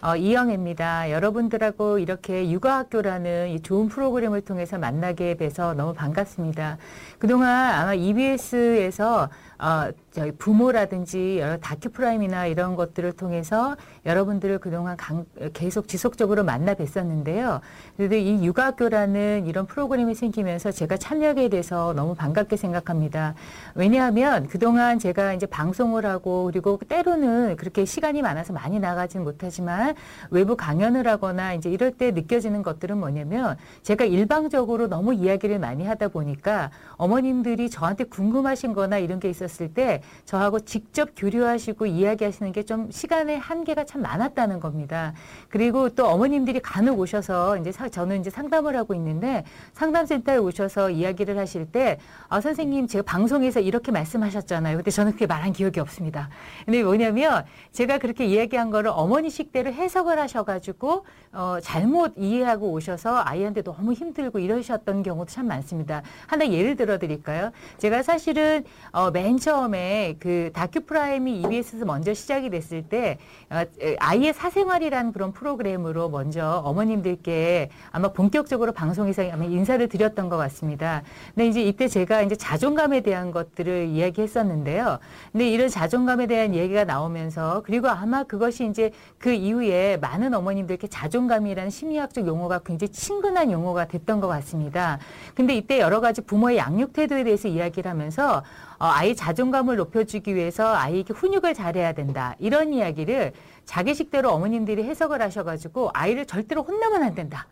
어, 이영애입니다. 여러분들하고 이렇게 육아학교라는 이 좋은 프로그램을 통해서 만나게 돼서 너무 반갑습니다. 그동안 아마 EBS에서 어, 저희 부모라든지 여러 다큐프라임이나 이런 것들을 통해서 여러분들을 그동안 강, 계속 지속적으로 만나 뵀었는데요. 그래도 이 육아학교라는 이런 프로그램이 생기면서 제가 참여하게 돼서 너무 반갑게 생각합니다. 왜냐하면 그동안 제가 이제 방송을 하고 그리고 때로는 그렇게 시간이 많아서 많이 나가진 못하지만 외부 강연을 하거나 이제 이럴 때 느껴지는 것들은 뭐냐면 제가 일방적으로 너무 이야기를 많이 하다 보니까 어머님들이 저한테 궁금하신 거나 이런 게 있 었을 때 저하고 직접 교류하시고 이야기하시는 게 좀 시간의 한계가 참 많았다는 겁니다. 그리고 또 어머님들이 간혹 오셔서 이제 사, 저는 이제 상담을 하고 있는데 상담센터에 오셔서 이야기를 하실 때 아, 선생님 제가 방송에서 이렇게 말씀하셨잖아요. 근데 저는 그게 말한 기억이 없습니다. 근데 뭐냐면 제가 그렇게 이야기한 거를 어머니 식대로 해석을 하셔가지고 어, 잘못 이해하고 오셔서 아이한테 너무 힘들고 이러셨던 경우도 참 많습니다. 하나 예를 들어 드릴까요? 제가 사실은 어, 맨 처음에 그 다큐프라임이 EBS에서 먼저 시작이 됐을 때 어, 아이의 사생활이라는 그런 프로그램으로 먼저 어머님들께 아마 본격적으로 방송에서 아마 인사를 드렸던 것 같습니다. 근데 이제 이때 제가 이제 자존감에 대한 것들을 이야기했었는데요. 근데 이런 자존감에 대한 얘기가 나오면서 그리고 아마 그것이 이제 그 이후에 많은 어머님들께 자존감이라는 심리학적 용어가 굉장히 친근한 용어가 됐던 것 같습니다. 근데 이때 여러 가지 부모의 양육 태도에 대해서 이야기를 하면서 어, 아이 자 존감을 높여주기 위해서 아이에게 훈육을 잘해야 된다. 이런 이야기를 자기식대로 어머님들이 해석을 하셔가지고 아이를 절대로 혼나면 안 된다.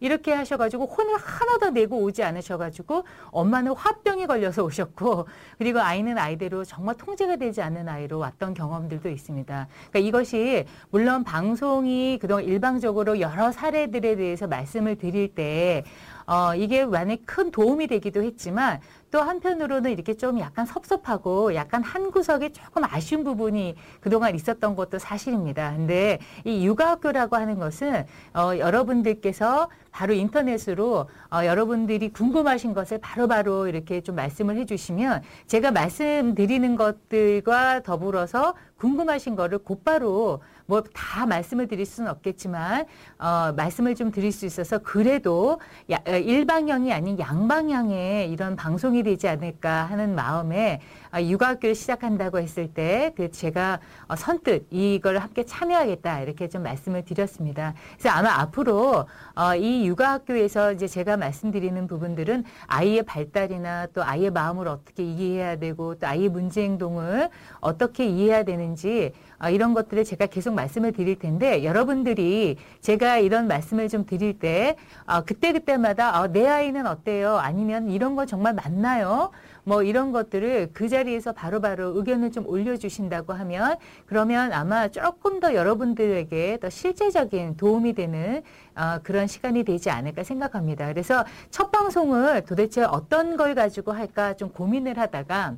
이렇게 하셔가지고 혼을 하나도 내고 오지 않으셔가지고 엄마는 화병이 걸려서 오셨고 그리고 아이는 아이대로 정말 통제가 되지 않는 아이로 왔던 경험들도 있습니다. 그러니까 이것이 물론 방송이 그동안 일방적으로 여러 사례들에 대해서 말씀을 드릴 때 어, 이게 만약 큰 도움이 되기도 했지만 또 한편으로는 이렇게 좀 약간 섭섭하고 약간 한 구석에 조금 아쉬운 부분이 그동안 있었던 것도 사실입니다. 근데 이 육아학교라고 하는 것은 어, 여러분들께서 바로 인터넷으로 어, 여러분들이 궁금하신 것을 바로바로 바로 이렇게 좀 말씀을 해주시면 제가 말씀드리는 것들과 더불어서 궁금하신 거를 곧바로 뭐 다 말씀을 드릴 수는 없겠지만 어, 말씀을 좀 드릴 수 있어서 그래도 야, 어, 일방향이 아닌 양방향의 이런 방송이 되지 않을까 하는 마음에 어, 육아학교를 시작한다고 했을 때 그 제가 어, 선뜻 이걸 함께 참여하겠다 이렇게 좀 말씀을 드렸습니다. 그래서 아마 앞으로 어, 이 육아학교에서 이제 제가 말씀드리는 부분들은 아이의 발달이나 또 아이의 마음을 어떻게 이해해야 되고 또 아이의 문제 행동을 어떻게 이해해야 되는지 어, 이런 것들을 제가 계속 말씀을 드릴 텐데 여러분들이 제가 이런 말씀을 좀 드릴 때 어, 그때 그때마다 어, 내 아이는 어때요? 아니면 이런 거 정말 맞나요? 뭐 이런 것들을 그 자리에서 바로바로 바로 의견을 좀 올려주신다고 하면 그러면 아마 조금 더 여러분들에게 더 실제적인 도움이 되는 어, 그런 시간이 되지 않을까 생각합니다. 그래서 첫 방송을 도대체 어떤 걸 가지고 할까 좀 고민을 하다가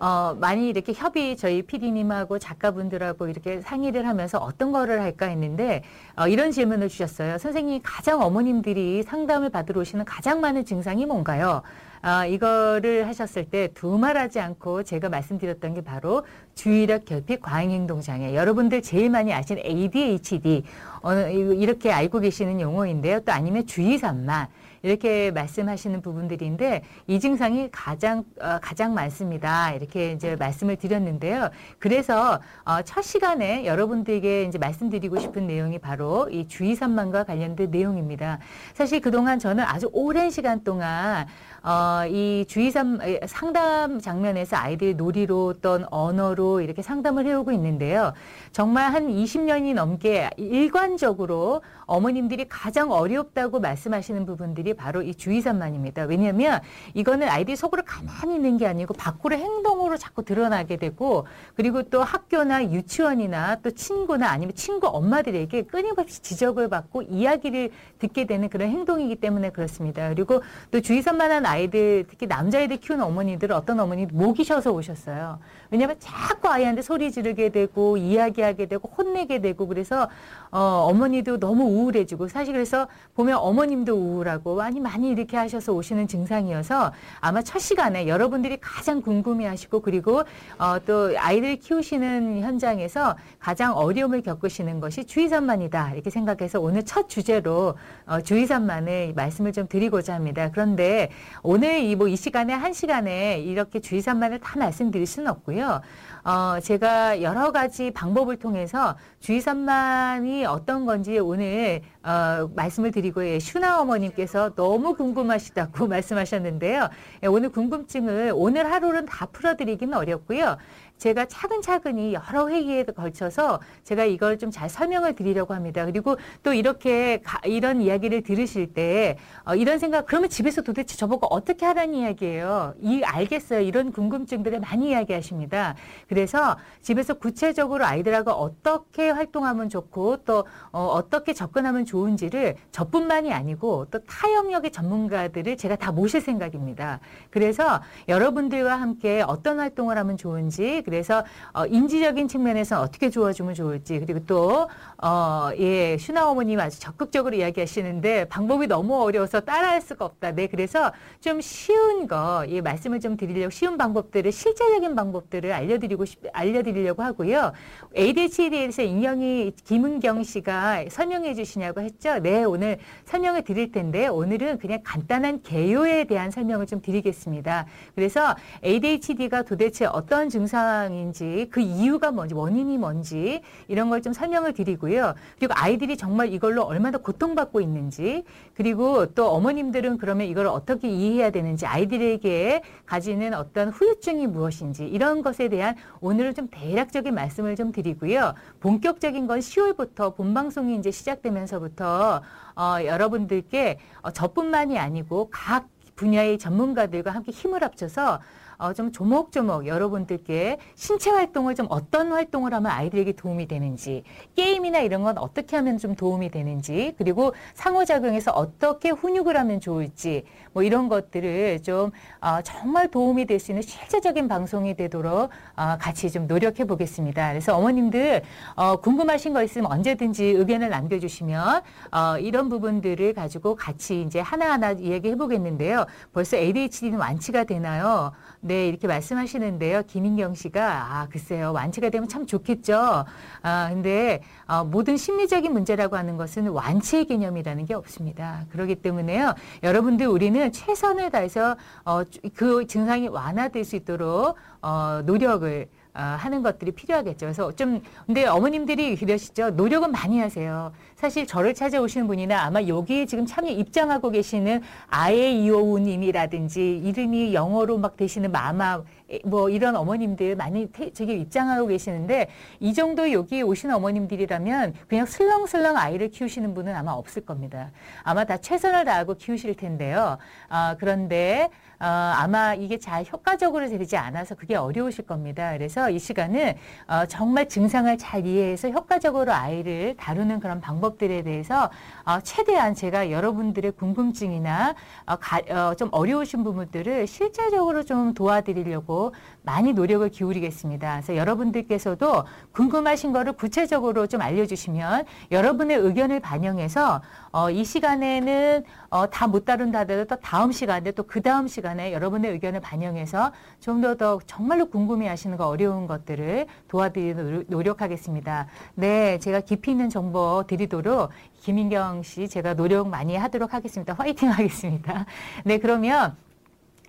어, 많이 이렇게 협의 저희 PD님하고 작가분들하고 이렇게 상의를 하면서 어떤 거를 할까 했는데 어, 이런 질문을 주셨어요. 선생님이 가장 어머님들이 상담을 받으러 오시는 가장 많은 증상이 뭔가요? 아, 이거를 하셨을 때 두말하지 않고 제가 말씀드렸던 게 바로 주의력 결핍 과잉행동 장애. 여러분들 제일 많이 아시는 ADHD 어, 이렇게 알고 계시는 용어인데요. 또 아니면 주의산만. 이렇게 말씀하시는 부분들인데 이 증상이 가장 어, 가장 많습니다. 이렇게 이제 말씀을 드렸는데요. 그래서 어, 첫 시간에 여러분들에게 이제 말씀드리고 싶은 내용이 바로 이 주의산만과 관련된 내용입니다. 사실 그동안 저는 아주 오랜 시간 동안 어, 이 주의삼 상담 장면에서 아이들 놀이로 어떤 언어로 이렇게 상담을 해오고 있는데요. 정말 한 20년이 넘게 일관적으로 어머님들이 가장 어렵다고 말씀하시는 부분들이 바로 이 주의산만입니다. 왜냐하면 이거는 아이들 속으로 가만히 있는 게 아니고 밖으로 행동으로 자꾸 드러나게 되고 그리고 또 학교나 유치원이나 또 친구나 아니면 친구 엄마들에게 끊임없이 지적을 받고 이야기를 듣게 되는 그런 행동이기 때문에 그렇습니다. 그리고 또 주의산만한 아이들 특히 남자애들 키우는 어머니들 어떤 어머니 목이 쉬어서 오셨어요. 왜냐하면 자꾸 아이한테 소리 지르게 되고 이야기하게 되고 혼내게 되고 그래서 어, 어머니도 너무 우울해지고 사실 그래서 보면 어머님도 우울하고 많이 많이 이렇게 하셔서 오시는 증상이어서 아마 첫 시간에 여러분들이 가장 궁금해하시고 그리고 어, 또 아이들 키우시는 현장에서 가장 어려움을 겪으시는 것이 주의산만이다 이렇게 생각해서 오늘 첫 주제로 어, 주의산만을 말씀을 좀 드리고자 합니다. 그런데 오늘 이 뭐이 뭐 시간에 한 시간에 이렇게 주의산만을 다 말씀드릴 수는 없고요. 어, 제가 여러 가지 방법을 통해서 주의산만이 어떤 건지 오늘 어, 말씀을 드리고 예, 슈나 어머님께서 너무 궁금하시다고 말씀하셨는데요. 예, 오늘 궁금증을 오늘 하루는 다 풀어드리기는 어렵고요. 제가 차근차근히 여러 회의에 걸쳐서 제가 이걸 좀 잘 설명을 드리려고 합니다. 그리고 또 이렇게 가, 이런 이야기를 들으실 때 어, 이런 생각 그러면 집에서 도대체 저보고 어떻게 하라는 이야기예요. 이 알겠어요. 이런 궁금증들을 많이 이야기하십니다. 그래서 집에서 구체적으로 아이들하고 어떻게 활동하면 좋고 또 어, 떻게 접근하면 좋은지를 저뿐만이 아니고 또 타 영역의 전문가들을 제가 다 모실 생각입니다. 그래서 여러분들과 함께 어떤 활동을 하면 좋은지 그래서 어, 인지적인 측면에서 어떻게 도와주면 좋을지 그리고 또 어, 예, 슈나 어머님 아주 적극적으로 이야기하시는데 방법이 너무 어려워서 따라할 수가 없다. 네, 그래서 좀 쉬운 거, 예, 말씀을 좀 드리려고 쉬운 방법들을 실제적인 방법들을 알려드리고 싶, 알려드리려고 하고요. ADHD에 대해서 인영이 김은경 씨가 설명해 주시냐고 했죠. 네, 오늘 설명을 드릴 텐데 오늘은 그냥 간단한 개요에 대한 설명을 좀 드리겠습니다. 그래서 ADHD가 도대체 어떤 증상 상황인지 그 이유가 뭔지 원인이 뭔지 이런 걸 좀 설명을 드리고요. 그리고 아이들이 정말 이걸로 얼마나 고통받고 있는지 그리고 또 어머님들은 그러면 이걸 어떻게 이해해야 되는지 아이들에게 가지는 어떤 후유증이 무엇인지 이런 것에 대한 오늘은 좀 대략적인 말씀을 좀 드리고요. 본격적인 건 10월부터 본방송이 이제 시작되면서부터 어, 여러분들께 어, 저뿐만이 아니고 각 분야의 전문가들과 함께 힘을 합쳐서 어, 좀 조목조목 여러분들께 신체 활동을 좀 어떤 활동을 하면 아이들에게 도움이 되는지 게임이나 이런 건 어떻게 하면 좀 도움이 되는지 그리고 상호작용해서 어떻게 훈육을 하면 좋을지 뭐 이런 것들을 좀 어, 정말 도움이 될 수 있는 실제적인 방송이 되도록 어, 같이 좀 노력해 보겠습니다. 그래서 어머님들 어, 궁금하신 거 있으면 언제든지 의견을 남겨주시면 어, 이런 부분들을 가지고 같이 이제 하나하나 이야기해 보겠는데요. 벌써 ADHD는 완치가 되나요? 네, 이렇게 말씀하시는데요. 김인경 씨가, 아, 글쎄요. 완치가 되면 참 좋겠죠. 아, 근데, 어, 모든 심리적인 문제라고 하는 것은 완치의 개념이라는 게 없습니다. 그렇기 때문에요. 여러분들 우리는 최선을 다해서, 어, 그 증상이 완화될 수 있도록, 어, 노력을 어, 하는 것들이 필요하겠죠. 그래서 좀 근데 어머님들이 그러시죠. 노력은 많이 하세요. 사실 저를 찾아오시는 분이나 아마 여기에 지금 참여 입장하고 계시는 아예 이호우님이라든지 이름이 영어로 막 되시는 마마 뭐 이런 어머님들 많이 저기 입장하고 계시는데 이 정도 여기 오신 어머님들이라면 그냥 슬렁슬렁 아이를 키우시는 분은 아마 없을 겁니다. 아마 다 최선을 다하고 키우실 텐데요. 아, 그런데 어, 아마 이게 잘 효과적으로 되지 않아서 그게 어려우실 겁니다. 그래서 이 시간은 어, 정말 증상을 잘 이해해서 효과적으로 아이를 다루는 그런 방법들에 대해서 어, 최대한 제가 여러분들의 궁금증이나 어, 가, 어, 좀 어려우신 부분들을 실제적으로 좀 도와드리려고 많이 노력을 기울이겠습니다. 그래서 여러분들께서도 궁금하신 거를 구체적으로 좀 알려주시면 여러분의 의견을 반영해서 어, 이 시간에는 어, 다 못 다룬다 하더라도 또 다음 시간에 또 그 다음 시간에 여러분의 의견을 반영해서 좀 더 더 정말로 궁금해 하시는 거 어려운 것들을 도와드리도록 노력하겠습니다. 네, 제가 깊이 있는 정보 드리도록 김인경 씨 제가 노력 많이 하도록 하겠습니다. 화이팅 하겠습니다. 네, 그러면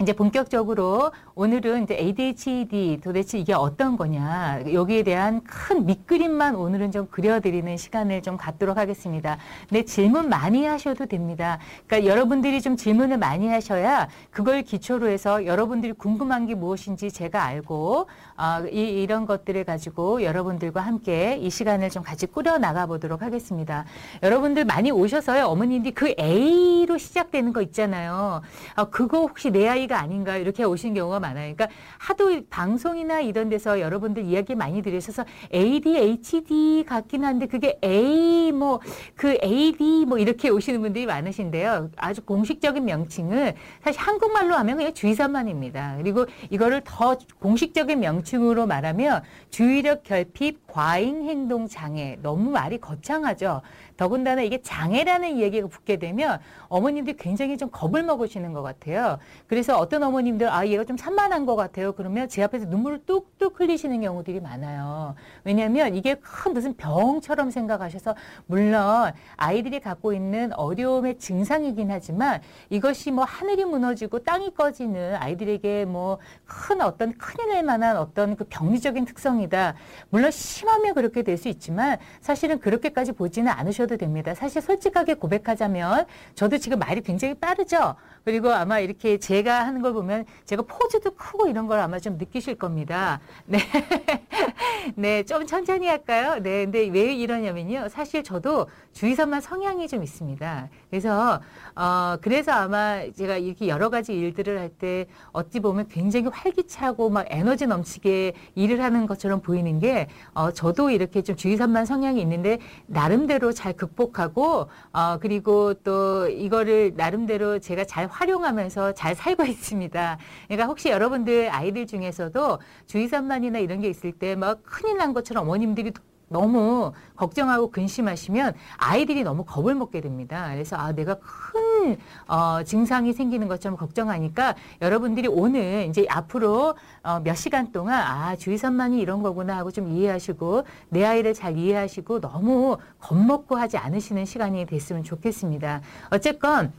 이제 본격적으로 오늘은 이제 ADHD 도대체 이게 어떤 거냐 여기에 대한 큰 밑그림만 오늘은 좀 그려드리는 시간을 좀 갖도록 하겠습니다. 네 질문 많이 하셔도 됩니다. 그러니까 여러분들이 좀 질문을 많이 하셔야 그걸 기초로 해서 여러분들이 궁금한 게 무엇인지 제가 알고 어, 이, 이런 것들을 가지고 여러분들과 함께 이 시간을 좀 같이 꾸려 나가 보도록 하겠습니다. 여러분들 많이 오셔서요 어머님들이 그 A로 시작되는 거 있잖아요. 어, 그거 혹시 내 아이가 아닌가 이렇게 오시는 경우가 많아요. 그러니까 하도 방송이나 이런 데서 여러분들 이야기 많이 들으셔서 ADHD 같긴 한데 그게 A 뭐 그 AD 뭐 이렇게 오시는 분들이 많으신데요. 아주 공식적인 명칭은 사실 한국말로 하면 그냥 주의산만입니다. 그리고 이거를 더 공식적인 명칭 으로 말하면 주의력 결핍 과잉 행동 장애 너무 말이 거창하죠. 더군다나 이게 장애라는 얘기가 붙게 되면 어머님들이 굉장히 좀 겁을 먹으시는 것 같아요. 그래서 어떤 어머님들 아 얘가 좀 산만한 것 같아요. 그러면 제 앞에서 눈물을 뚝뚝 흘리시는 경우들이 많아요. 왜냐하면 이게 큰 무슨 병처럼 생각하셔서 물론 아이들이 갖고 있는 어려움의 증상이긴 하지만 이것이 뭐 하늘이 무너지고 땅이 꺼지는 아이들에게 뭐 큰 어떤 큰일 날 만한 어떤 그 병리적인 특성이다. 물론 심하면 그렇게 될 수 있지만 사실은 그렇게까지 보지는 않으셔도 됩니다. 사실 솔직하게 고백하자면 저도 지금 말이 굉장히 빠르죠. 그리고 아마 이렇게 제가 하는 걸 보면 제가 포즈도 크고 이런 걸 아마 좀 느끼실 겁니다. 네. 네, 좀 천천히 할까요? 네, 근데 왜 이러냐면요. 사실 저도 주의선만 성향이 좀 있습니다. 그래서, 어, 그래서 아마 제가 이렇게 여러 가지 일들을 할 때 어찌 보면 굉장히 활기차고 막 에너지 넘치게 일을 하는 것처럼 보이는 게, 어, 저도 이렇게 좀 주의선만 성향이 있는데, 나름대로 잘 극복하고, 어, 그리고 또 이거를 나름대로 제가 잘 활용하면서 잘 살고 있습니다. 그러니까 혹시 여러분들 아이들 중에서도 주의산만이나 이런 게 있을 때 막 큰일 난 것처럼 어머님들이 너무 걱정하고 근심하시면 아이들이 너무 겁을 먹게 됩니다. 그래서 아 내가 큰 어, 증상이 생기는 것처럼 걱정하니까 여러분들이 오늘 이제 앞으로 어, 몇 시간 동안 아 주의산만이 이런 거구나 하고 좀 이해하시고 내 아이를 잘 이해하시고 너무 겁먹고 하지 않으시는 시간이 됐으면 좋겠습니다. 어쨌건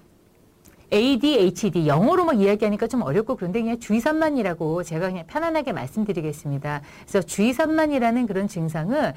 ADHD 영어로 막 이야기하니까 좀 어렵고 그런데 그냥 주의산만이라고 제가 그냥 편안하게 말씀드리겠습니다. 그래서 주의산만이라는 그런 증상은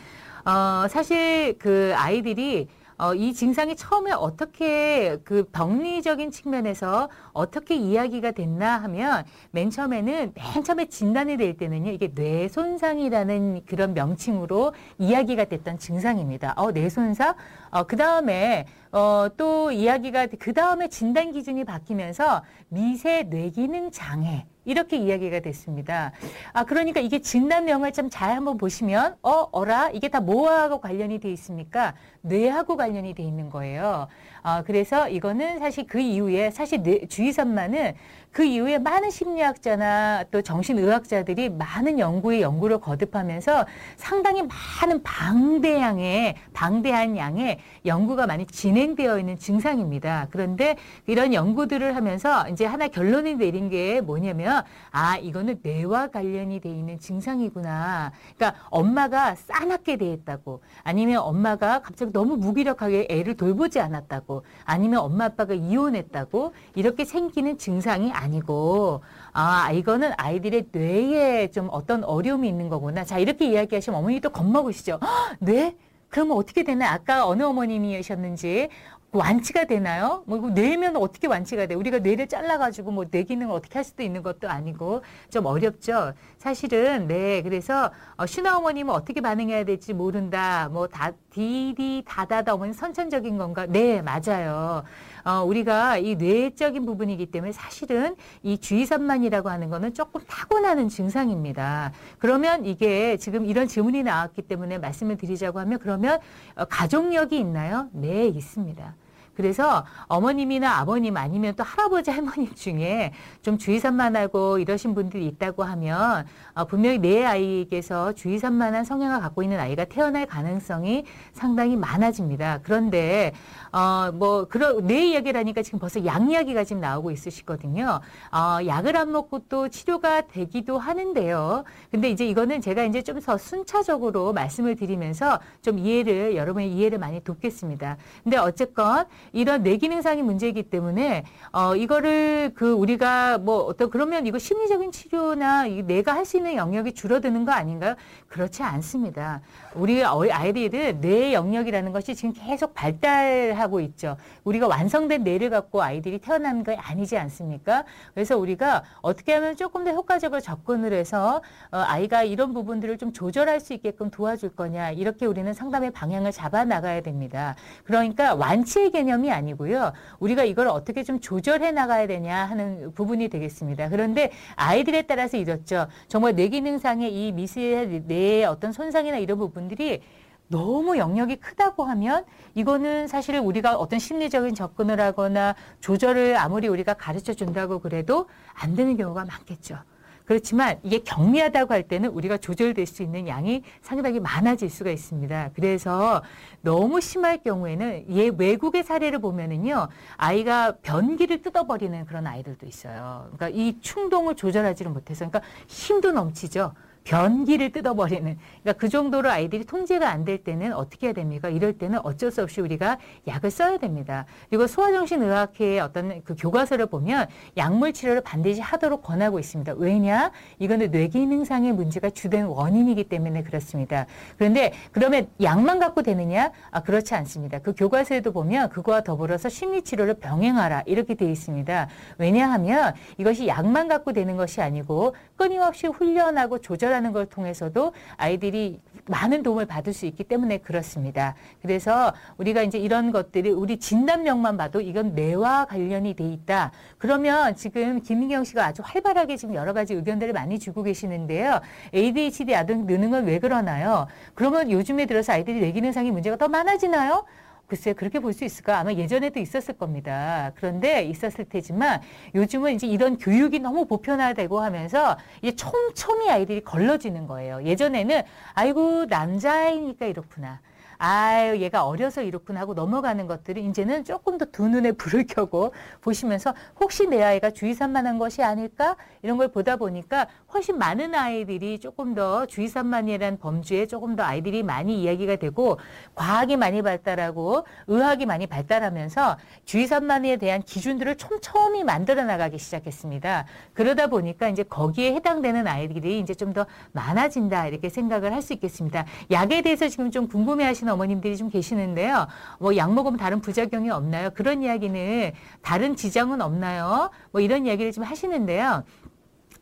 어 사실 그 아이들이 어, 이 증상이 처음에 어떻게 그 병리적인 측면에서 어떻게 이야기가 됐나 하면 맨 처음에는 맨 처음에 진단이 될 때는요 이게 뇌 손상이라는 그런 명칭으로 이야기가 됐던 증상입니다. 어, 뇌 손상? 어, 그 다음에 어, 또 이야기가 그 다음에 진단 기준이 바뀌면서 미세 뇌기능 장애 이렇게 이야기가 됐습니다. 아 그러니까 이게 진단명을 좀잘 한번 보시면 어 어라 이게 다 뭐하고 관련이 돼 있습니까? 뇌하고 관련이 돼 있는 거예요. 아 그래서 이거는 사실 그 이후에 사실 뇌, 주의선만은 그 이후에 많은 심리학자나 또 정신의학자들이 많은 연구에 연구를 거듭하면서 상당히 많은 방대양의 방대한 양의 연구가 많이 진행되어 있는 증상입니다. 그런데 이런 연구들을 하면서 이제 하나 결론이 내린 게 뭐냐면 아 이거는 뇌와 관련이 돼 있는 증상이구나. 그러니까 엄마가 싸납게 돼 있다고 아니면 엄마가 갑자기 너무 무기력하게 애를 돌보지 않았다고 아니면 엄마 아빠가 이혼했다고 이렇게 생기는 증상이 아니고 아 이거는 아이들의 뇌에 좀 어떤 어려움이 있는 거구나. 자 이렇게 이야기하시면 어머니 또 겁먹으시죠. 뇌? 그러면 어떻게 되나? 아까 어느 어머님이셨는지 완치가 되나요? 뭐 뇌면 어떻게 완치가 돼? 우리가 뇌를 잘라가지고 뭐 뇌 기능을 어떻게 할 수도 있는 것도 아니고 좀 어렵죠. 사실은 네 그래서 어, 슈나 어머님은 어떻게 반응해야 될지 모른다. 뭐다 디디 다다다 어머니 선천적인 건가? 네 맞아요. 어, 우리가 이 뇌적인 부분이기 때문에 사실은 이 주의산만이라고 하는 거는 조금 타고나는 증상입니다. 그러면 이게 지금 이런 질문이 나왔기 때문에 말씀을 드리자고 하면 그러면 어, 가족력이 있나요? 네 있습니다. 그래서 어머님이나 아버님 아니면 또 할아버지 할머님 중에 좀 주의산만하고 이러신 분들이 있다고 하면 어, 분명히 내 아이에게서 주의산만한 성향을 갖고 있는 아이가 태어날 가능성이 상당히 많아집니다. 그런데 어, 뭐, 그런, 뇌 이야기를 하니까 지금 벌써 약 이야기가 지금 나오고 있으시거든요. 어, 약을 안 먹고 또 치료가 되기도 하는데요. 근데 이제 이거는 제가 이제 좀 더 순차적으로 말씀을 드리면서 좀 이해를, 여러분의 이해를 많이 돕겠습니다. 근데 어쨌건 이런 뇌기능상의 문제이기 때문에, 어, 이거를 그 우리가 뭐 어떤 그러면 이거 심리적인 치료나 내가 할 수 있는 영역이 줄어드는 거 아닌가요? 그렇지 않습니다. 우리 아이들은 뇌 영역이라는 것이 지금 계속 발달하고 있죠. 우리가 완성된 뇌를 갖고 아이들이 태어난 게 아니지 않습니까? 그래서 우리가 어떻게 하면 조금 더 효과적으로 접근을 해서 어, 아이가 이런 부분들을 좀 조절할 수 있게끔 도와줄 거냐 이렇게 우리는 상담의 방향을 잡아 나가야 됩니다. 그러니까 완치의 개념 이 아니고요. 우리가 이걸 어떻게 좀 조절해 나가야 되냐 하는 부분이 되겠습니다. 그런데 아이들에 따라서 이렇죠. 정말 뇌기능상의 이 미세한 뇌의 어떤 손상이나 이런 부분 분들이 너무 영역이 크다고 하면 이거는 사실 우리가 어떤 심리적인 접근을 하거나 조절을 아무리 우리가 가르쳐 준다고 그래도 안 되는 경우가 많겠죠. 그렇지만 이게 경미하다고 할 때는 우리가 조절될 수 있는 양이 상당히 많아질 수가 있습니다. 그래서 너무 심할 경우에는 얘 외국의 사례를 보면은요, 아이가 변기를 뜯어버리는 그런 아이들도 있어요. 그러니까 이 충동을 조절하지를 못해서, 그러니까 힘도 넘치죠. 변기를 뜯어버리는 그러니까 그 정도로 아이들이 통제가 안 될 때는 어떻게 해야 됩니까? 이럴 때는 어쩔 수 없이 우리가 약을 써야 됩니다. 그리고 소아정신의학회의 어떤 그 교과서를 보면 약물 치료를 반드시 하도록 권하고 있습니다. 왜냐? 이거는 뇌기능상의 문제가 주된 원인이기 때문에 그렇습니다. 그런데 그러면 약만 갖고 되느냐? 아, 그렇지 않습니다. 그 교과서에도 보면 그거와 더불어서 심리치료를 병행하라 이렇게 되어 있습니다. 왜냐하면 이것이 약만 갖고 되는 것이 아니고 끊임없이 훈련하고 조절 조절하는 걸 통해서도 아이들이 많은 도움을 받을 수 있기 때문에 그렇습니다. 그래서 우리가 이제 이런 것들이 우리 진단명만 봐도 이건 뇌와 관련이 돼 있다. 그러면 지금 김민경 씨가 아주 활발하게 지금 여러 가지 의견들을 많이 주고 계시는데요. ADHD 아동 느는 건 왜 그러나요? 그러면 요즘에 들어서 아이들이 뇌 기능상의 문제가 더 많아지나요? 글쎄 그렇게 볼 수 있을까? 아마 예전에도 있었을 겁니다. 그런데 있었을 테지만 요즘은 이제 이런 교육이 너무 보편화되고 하면서 이제 촘촘히 아이들이 걸러지는 거예요. 예전에는 아이고 남자이니까 이렇구나. 아유, 얘가 어려서 이렇구나 하고 넘어가는 것들을 이제는 조금 더 두 눈에 불을 켜고 보시면서 혹시 내 아이가 주의산만한 것이 아닐까? 이런 걸 보다 보니까 훨씬 많은 아이들이 조금 더 주의산만이라는 범주에 조금 더 아이들이 많이 이야기가 되고 과학이 많이 발달하고 의학이 많이 발달하면서 주의산만에 대한 기준들을 촘촘히 만들어 나가기 시작했습니다. 그러다 보니까 이제 거기에 해당되는 아이들이 이제 좀 더 많아진다 이렇게 생각을 할 수 있겠습니다. 약에 대해서 지금 좀 궁금해 하시는 하시는 어머님들이 좀 계시는데요. 뭐 약 먹으면 다른 부작용이 없나요? 그런 이야기는 다른 지장은 없나요? 뭐 이런 이야기를 좀 하시는데요.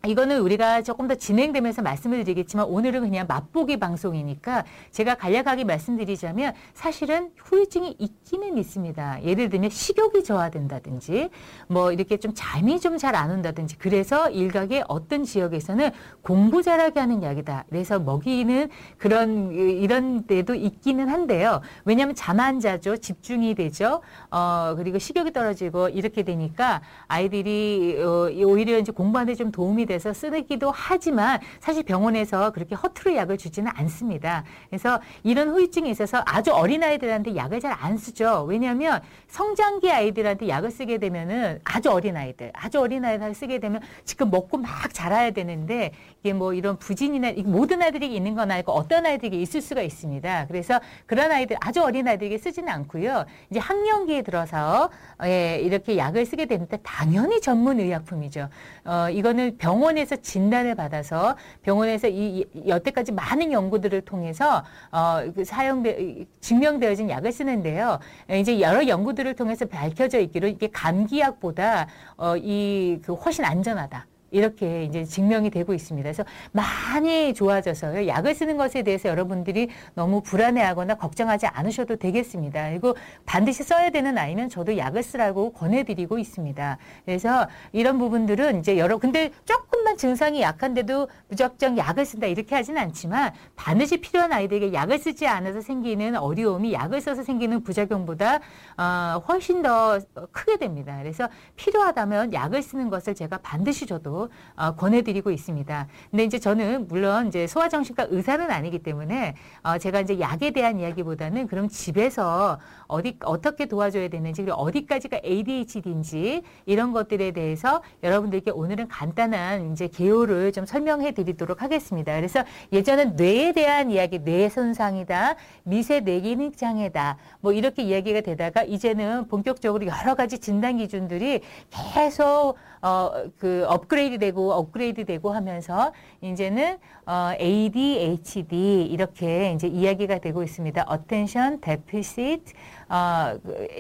이거는 우리가 조금 더 진행되면서 말씀을 드리겠지만 오늘은 그냥 맛보기 방송이니까 제가 간략하게 말씀드리자면 사실은 후유증이 있기는 있습니다. 예를 들면 식욕이 저하된다든지 뭐 이렇게 좀 잠이 좀 잘 안 온다든지 그래서 일각의 어떤 지역에서는 공부 잘하게 하는 약이다. 그래서 먹이는 그런 이런 데도 있기는 한데요. 왜냐하면 잠 안 자죠. 집중이 되죠. 어 그리고 식욕이 떨어지고 이렇게 되니까 아이들이 어, 오히려 이제 공부하는 데 좀 도움이 되 돼서 쓰기도 하지만 사실 병원에서 그렇게 허투루 약을 주지는 않습니다. 그래서 이런 후유증이 있어서 아주 어린 아이들한테 약을 잘 안 쓰죠. 왜냐하면 성장기 아이들한테 약을 쓰게 되면은 아주 어린 아이들, 아주 어린 아이들 쓰게 되면 지금 먹고 막 자라야 되는데 이게 뭐 이런 부진이나 모든 아이들이 있는 건 아니고 어떤 아이들이 있을 수가 있습니다. 그래서 그런 아이들 아주 어린 아이들에게 쓰지는 않고요. 이제 학령기에 들어서 예, 이렇게 약을 쓰게 되는데 당연히 전문 의약품이죠. 어, 이거는 병원 병원에서 진단을 받아서 병원에서 이, 여태까지 많은 연구들을 통해서 어, 그 사용돼 증명되어진 약을 쓰는데요. 이제 여러 연구들을 통해서 밝혀져 있기로 이게 감기약보다 어, 이 그 훨씬 안전하다. 이렇게 이제 증명이 되고 있습니다. 그래서 많이 좋아져서요. 약을 쓰는 것에 대해서 여러분들이 너무 불안해하거나 걱정하지 않으셔도 되겠습니다. 그리고 반드시 써야 되는 아이는 저도 약을 쓰라고 권해드리고 있습니다. 그래서 이런 부분들은 이제 여러 근데 조금만 증상이 약한데도 무작정 약을 쓴다 이렇게 하진 않지만 반드시 필요한 아이들에게 약을 쓰지 않아서 생기는 어려움이 약을 써서 생기는 부작용보다 어, 훨씬 더 크게 됩니다. 그래서 필요하다면 약을 쓰는 것을 제가 반드시 저도 어, 권해드리고 있습니다. 근데 이제 저는 물론 이제 소아정신과 의사는 아니기 때문에 어, 제가 이제 약에 대한 이야기보다는 그럼 집에서 어디 어떻게 도와줘야 되는지 그리고 어디까지가 ADHD인지 이런 것들에 대해서 여러분들께 오늘은 간단한 이제 개요를 좀 설명해 드리도록 하겠습니다. 그래서 예전엔 뇌에 대한 이야기, 뇌 손상이다, 미세 뇌기능 장애다, 뭐 이렇게 이야기가 되다가 이제는 본격적으로 여러 가지 진단 기준들이 계속 어, 그 업그레이드 되고 업그레이드 되고 하면서 이제는 어, ADHD 이렇게 이제 이야기가 되고 있습니다. Attention Deficit 어,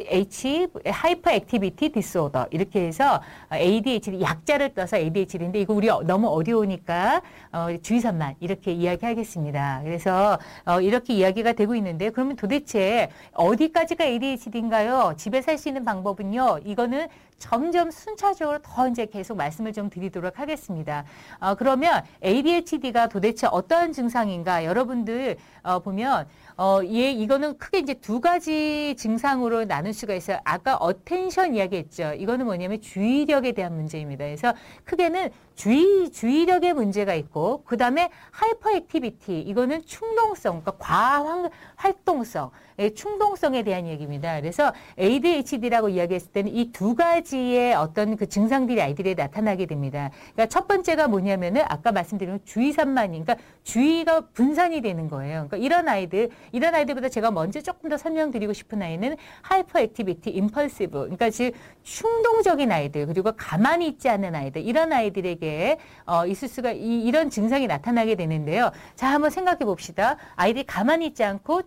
H Hyper Activity Disorder 이렇게 해서 ADHD 약자를 떠서 ADHD인데 이거 우리 너무 어려우니까 어, 주의선만 이렇게 이야기하겠습니다. 그래서 어, 이렇게 이야기가 되고 있는데 그러면 도대체 어디까지가 ADHD인가요? 집에 살 수 있는 방법은요. 이거는 점점 순차적으로 더 이제 계속 말씀을 좀 드리도록 하겠습니다. 어, 그러면 ADHD가 도대체 어떠한 증상인가? 여러분들 어, 보면 어, 예, 이거는 크게 이제 두 가지 증상으로 나눌 수가 있어요. 아까 attention 이야기 했죠. 이거는 뭐냐면 주의력에 대한 문제입니다. 그래서 크게는 주의, 주의력의 문제가 있고, 그 다음에 hyperactivity. 이거는 충동성, 그러니까 과활동성, 예, 충동성에 대한 얘기입니다. 그래서 ADHD라고 이야기했을 때는 이 두 가지의 어떤 그 증상들이 아이들에 나타나게 됩니다. 그러니까 첫 번째가 뭐냐면은 아까 말씀드린 주의 산만이, 그러니까 주의가 분산이 되는 거예요. 그러니까 이런 아이들, 이런 아이들보다 제가 먼저 조금 더 설명드리고 싶은 아이는 hyperactivity, impulsive. 그러니까 즉 충동적인 아이들, 그리고 가만히 있지 않는 아이들, 이런 아이들에게 아이에게 어, 있을 수가 이, 이런 증상이 나타나게 되는데요. 자, 한번 생각해 봅시다. 아이들이 가만히 있지 않고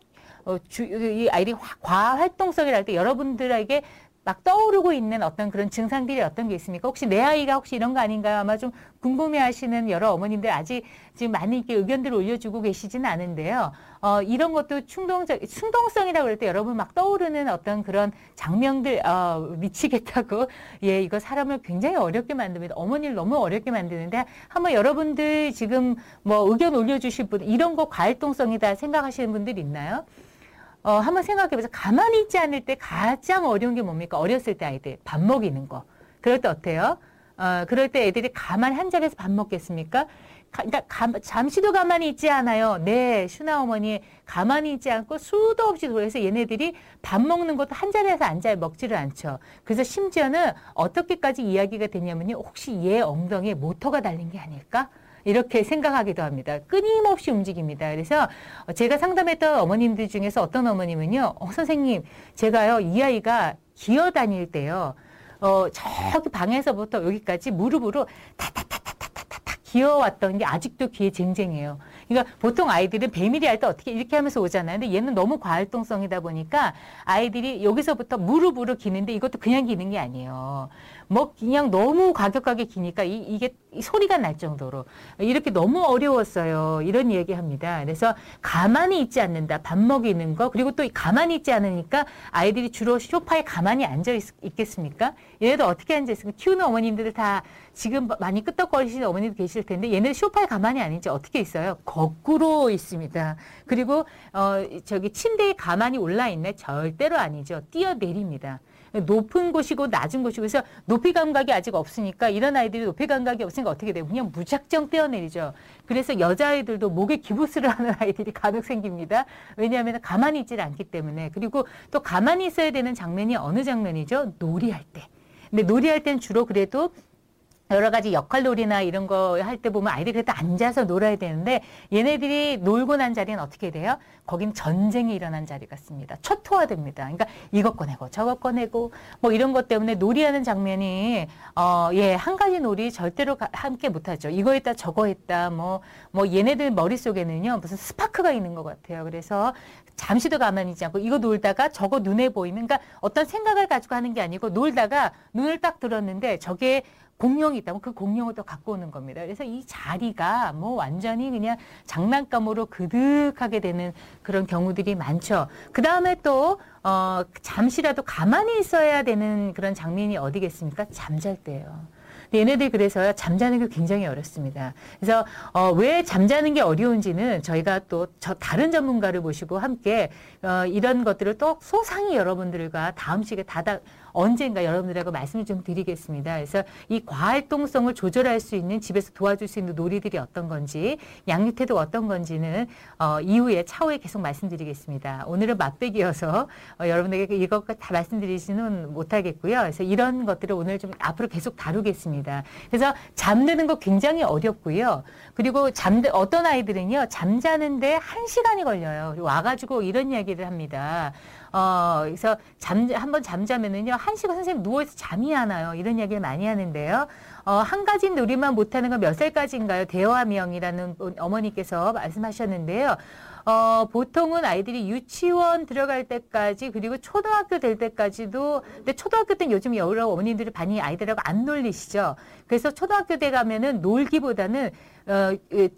어, 주, 이 아이들이 과활동성이랄 때 여러분들에게 막 떠오르고 있는 어떤 그런 증상들이 어떤 게 있습니까? 혹시 내 아이가 혹시 이런 거 아닌가요? 아마 좀 궁금해 하시는 여러 어머님들 아직 지금 많이 이렇게 의견들을 올려주고 계시지는 않은데요. 어, 이런 것도 충동적, 충동성이라고 그럴 때 여러분 막 떠오르는 어떤 그런 장면들, 어, 미치겠다고. 예, 이거 사람을 굉장히 어렵게 만듭니다. 어머니를 너무 어렵게 만드는데 한번 여러분들 지금 뭐 의견 올려주실 분, 이런 거 과활동성이다 생각하시는 분들 있나요? 어, 한번 생각해 보세요. 가만히 있지 않을 때 가장 어려운 게 뭡니까? 어렸을 때 아이들 밥 먹이는 거. 그럴 때 어때요? 어, 그럴 때 애들이 가만히 한 자리에서 밥 먹겠습니까? 가, 그러니까 가, 잠시도 가만히 있지 않아요. 네, 슈나 어머니 가만히 있지 않고 수도 없이 돌아서 얘네들이 밥 먹는 것도 한 자리에서 앉아 먹지를 않죠. 그래서 심지어는 어떻게까지 이야기가 되냐면요. 혹시 얘 엉덩이에 모터가 달린 게 아닐까? 이렇게 생각하기도 합니다. 끊임없이 움직입니다. 그래서 제가 상담했던 어머님들 중에서 어떤 어머님은요, 어, 선생님, 제가요, 이 아이가 기어 다닐 때요, 어, 저기 방에서부터 여기까지 무릎으로 타타타타타타타 기어왔던 게 아직도 귀에 쟁쟁해요. 그러니까 보통 아이들은 배밀이 할 때 어떻게 이렇게 하면서 오잖아요. 근데 얘는 너무 과활동성이다 보니까 아이들이 여기서부터 무릎으로 기는데 이것도 그냥 기는 게 아니에요. 뭐 그냥 너무 과격하게 기니까 이, 이게 소리가 날 정도로 이렇게 너무 어려웠어요. 이런 얘기합니다. 그래서 가만히 있지 않는다. 밥 먹이는 거 그리고 또 가만히 있지 않으니까 아이들이 주로 쇼파에 가만히 앉아 있, 겠습니까 얘네들 어떻게 앉아 있습니까? 키우는 어머님들 다 지금 많이 끄떡거리시는 어머님도 계실 텐데 얘네들 쇼파에 가만히 아닌지 어떻게 있어요? 거꾸로 있습니다. 그리고 어 저기 침대에 가만히 올라 있네 절대로 아니죠. 뛰어내립니다. 높은 곳이고 낮은 곳이고 그래서 높이 감각이 아직 없으니까 이런 아이들이 높이 감각이 없으니까 어떻게 돼요? 그냥 무작정 떼어내리죠. 그래서 여자아이들도 목에 기부스를 하는 아이들이 간혹 생깁니다. 왜냐하면 가만히 있질 않기 때문에. 그리고 또 가만히 있어야 되는 장면이 어느 장면이죠? 놀이할 때. 근데 놀이할 때는 주로 그래도 여러 가지 역할놀이나 이런 거 할 때 보면 아이들이 그래도 앉아서 놀아야 되는데 얘네들이 놀고 난 자리는 어떻게 돼요? 거긴 전쟁이 일어난 자리 같습니다. 초토화됩니다. 그러니까 이것 꺼내고 저것 꺼내고 뭐 이런 것 때문에 놀이하는 장면이 어, 예, 한 가지 놀이 절대로 가, 함께 못하죠. 이거 했다 저거 했다 뭐, 뭐 얘네들 머릿속에는요 무슨 스파크가 있는 것 같아요. 그래서 잠시도 가만히 있지 않고 이거 놀다가 저거 눈에 보이면 그러니까 어떤 생각을 가지고 하는 게 아니고 놀다가 눈을 딱 들었는데 저게 공룡이 있다면 그 공룡을 또 갖고 오는 겁니다. 그래서 이 자리가 뭐 완전히 그냥 장난감으로 그득하게 되는 그런 경우들이 많죠. 그 다음에 또, 어, 잠시라도 가만히 있어야 되는 그런 장면이 어디겠습니까? 잠잘 때예요. 얘네들 그래서 잠자는 게 굉장히 어렵습니다. 그래서 어, 왜 잠자는 게 어려운지는 저희가 또 저 다른 전문가를 모시고 함께 어, 이런 것들을 또 소상히 여러분들과 다음 시간에 다다 언젠가 여러분들하고 말씀을 좀 드리겠습니다. 그래서 이 과활동성을 조절할 수 있는 집에서 도와줄 수 있는 놀이들이 어떤 건지 양육태도 어떤 건지는 어, 이후에 차후에 계속 말씀드리겠습니다. 오늘은 맛배기여서 어, 여러분에게 이것과 다 말씀드리지는 못하겠고요. 그래서 이런 것들을 오늘 좀 앞으로 계속 다루겠습니다. 그래서 잠드는 거 굉장히 어렵고요. 그리고 잠드 어떤 아이들은요 잠자는데 한 시간이 걸려요. 와가지고 이런 이야기를 합니다. 어, 그래서 잠, 한번 잠자면은요, 한 시간 선생님 누워있어 잠이 안 와요. 이런 이야기를 많이 하는데요. 어, 한 가지 놀이만 못하는 건 몇 살까지인가요? 대화명이라는 어머니께서 말씀하셨는데요. 어, 보통은 아이들이 유치원 들어갈 때까지 그리고 초등학교 될 때까지도 근데 초등학교 때는 요즘 여러 어머님들이 많이 아이들하고 안 놀리시죠. 그래서 초등학교 때 가면은 놀기보다는 어,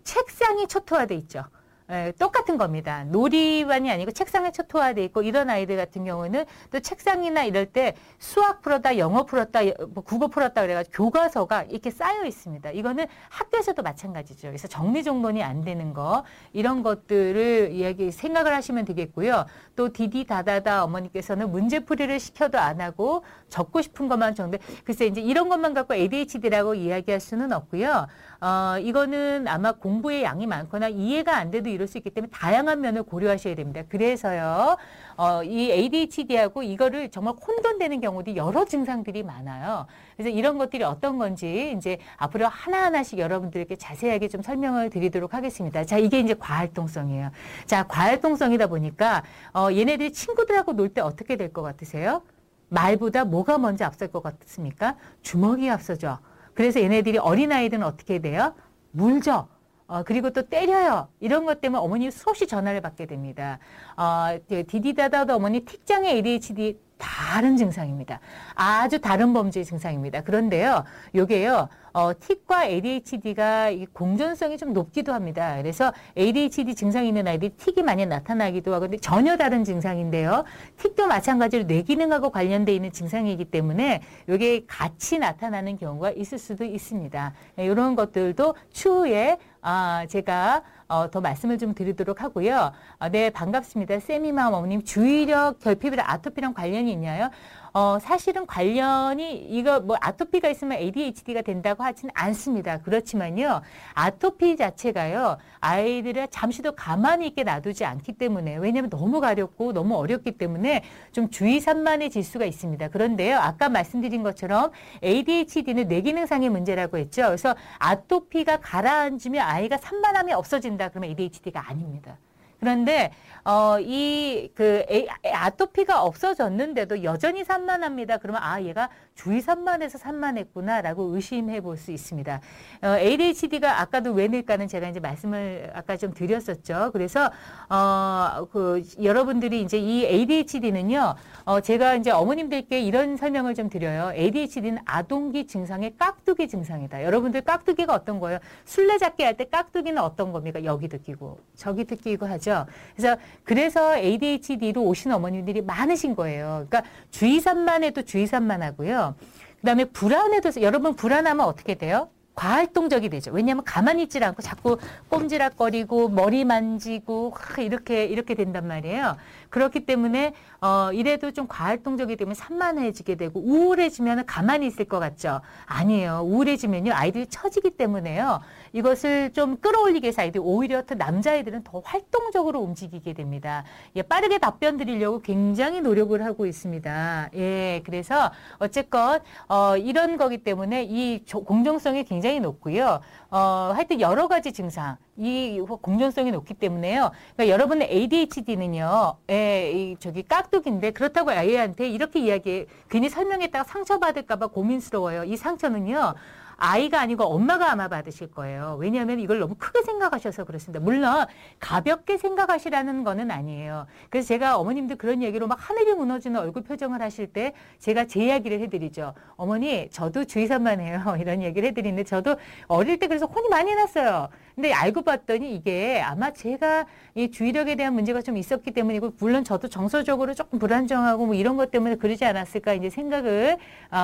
책상이 초토화돼 있죠. 예, 똑같은 겁니다. 놀이반이 아니고 책상에 초토화돼 있고 이런 아이들 같은 경우는 또 책상이나 이럴 때 수학 풀었다, 영어 풀었다, 뭐 국어 풀었다 그래가지고 교과서가 이렇게 쌓여 있습니다. 이거는 학교에서도 마찬가지죠. 그래서 정리정돈이 안 되는 거 이런 것들을 이야기 생각을 하시면 되겠고요. 또 디디다다다 어머니께서는 문제풀이를 시켜도 안 하고 적고 싶은 것만 정도. 글쎄 이제 이런 것만 갖고 ADHD라고 이야기할 수는 없고요. 어, 이거는 아마 공부의 양이 많거나 이해가 안 돼도 이럴 수 있기 때문에 다양한 면을 고려하셔야 됩니다. 그래서요, 어, 이 ADHD하고 이거를 정말 혼돈되는 경우도 여러 증상들이 많아요. 그래서 이런 것들이 어떤 건지 이제 앞으로 하나하나씩 여러분들에게 자세하게 좀 설명을 드리도록 하겠습니다. 자, 이게 이제 과활동성이에요. 자, 과활동성이다 보니까, 어, 얘네들이 친구들하고 놀 때 어떻게 될 것 같으세요? 말보다 뭐가 먼저 앞설 것 같습니까? 주먹이 앞서죠. 그래서 얘네들이 어린아이들은 어떻게 돼요? 물죠. 어, 그리고 또 때려요. 이런 것 때문에 어머니 수없이 전화를 받게 됩니다. 어, 디디다다도 어머니 틱장의 ADHD 다른 증상입니다. 아주 다른 범죄의 증상입니다. 그런데요, 요게요, 어, 틱과 ADHD가 공존성이 좀 높기도 합니다. 그래서 ADHD 증상이 있는 아이들이 틱이 많이 나타나기도 하고, 근데 전혀 다른 증상인데요. 틱도 마찬가지로 뇌 기능하고 관련돼 있는 증상이기 때문에 요게 같이 나타나는 경우가 있을 수도 있습니다. 이런 네, 것들도 추후에 아, 제가 어, 더 말씀을 좀 드리도록 하고요. 아, 네, 반갑습니다. 세미맘 어머님, 주의력 결핍이랑 아토피랑 관련이 있냐요? 어, 사실은 관련이 이거 뭐 아토피가 있으면 ADHD가 된다고 하지는 않습니다. 그렇지만요. 아토피 자체가요. 아이들을 잠시도 가만히 있게 놔두지 않기 때문에 왜냐하면 너무 가렵고 너무 어렵기 때문에 좀 주의 산만해질 수가 있습니다. 그런데요. 아까 말씀드린 것처럼 ADHD는 뇌기능상의 문제라고 했죠. 그래서 아토피가 가라앉으면 아이가 산만함이 없어진다. 그러면 ADHD가 아닙니다. 그런데 어, 이, 그, 아토피가 없어졌는데도 여전히 산만합니다. 그러면, 아, 얘가 주의 산만해서 산만했구나라고 의심해 볼 수 있습니다. 어, ADHD가 아까도 왜 늘까는 제가 이제 말씀을 아까 좀 드렸었죠. 그래서, 어, 그, 여러분들이 이제 이 ADHD는요, 어, 제가 이제 어머님들께 이런 설명을 좀 드려요. ADHD는 아동기 증상의 깍두기 증상이다. 여러분들 깍두기가 어떤 거예요? 술래잡기 할 때 깍두기는 어떤 겁니까? 여기도 끼고, 저기도 끼고 하죠. 그래서 그래서 ADHD로 오신 어머님들이 많으신 거예요. 그러니까 주의산만 해도 주의산만 하고요. 그다음에 불안해도 여러분 불안하면 어떻게 돼요? 과활동적이 되죠. 왜냐하면 가만히 있질 않고 자꾸 꼼지락거리고 머리 만지고 이렇게 이렇게 된단 말이에요. 그렇기 때문에 어 이래도 좀 과활동적이 되면 산만해지게 되고 우울해지면 가만히 있을 것 같죠. 아니에요. 우울해지면요 아이들이 처지기 때문에요. 이것을 좀 끌어올리기 위해서 아이들 오히려 더 남자아이들은 더 활동적으로 움직이게 됩니다. 예, 빠르게 답변 드리려고 굉장히 노력을 하고 있습니다. 예, 그래서 어쨌건 어 이런 거기 때문에 이 공정성이 굉장히 높고요. 어 하여튼 여러 가지 증상 이 공존성이 높기 때문에요. 그러니까 여러분의 ADHD는요, 예, 이 저기 깍두기인데 그렇다고 아이한테 이렇게 이야기 괜히 설명했다가 상처받을까봐 고민스러워요. 이 상처는요. 아이가 아니고 엄마가 아마 받으실 거예요. 왜냐하면 이걸 너무 크게 생각하셔서 그렇습니다. 물론 가볍게 생각하시라는 거는 아니에요. 그래서 제가 어머님들 그런 얘기로 막 하늘이 무너지는 얼굴 표정을 하실 때 제가 제 이야기를 해드리죠. 어머니 저도 주의산만 해요. 이런 얘기를 해드리는데 저도 어릴 때 그래서 혼이 많이 났어요. 근데 알고 봤더니 이게 아마 제가 이 주의력에 대한 문제가 좀 있었기 때문이고 물론 저도 정서적으로 조금 불안정하고 뭐 이런 것 때문에 그러지 않았을까 이제 생각을 어,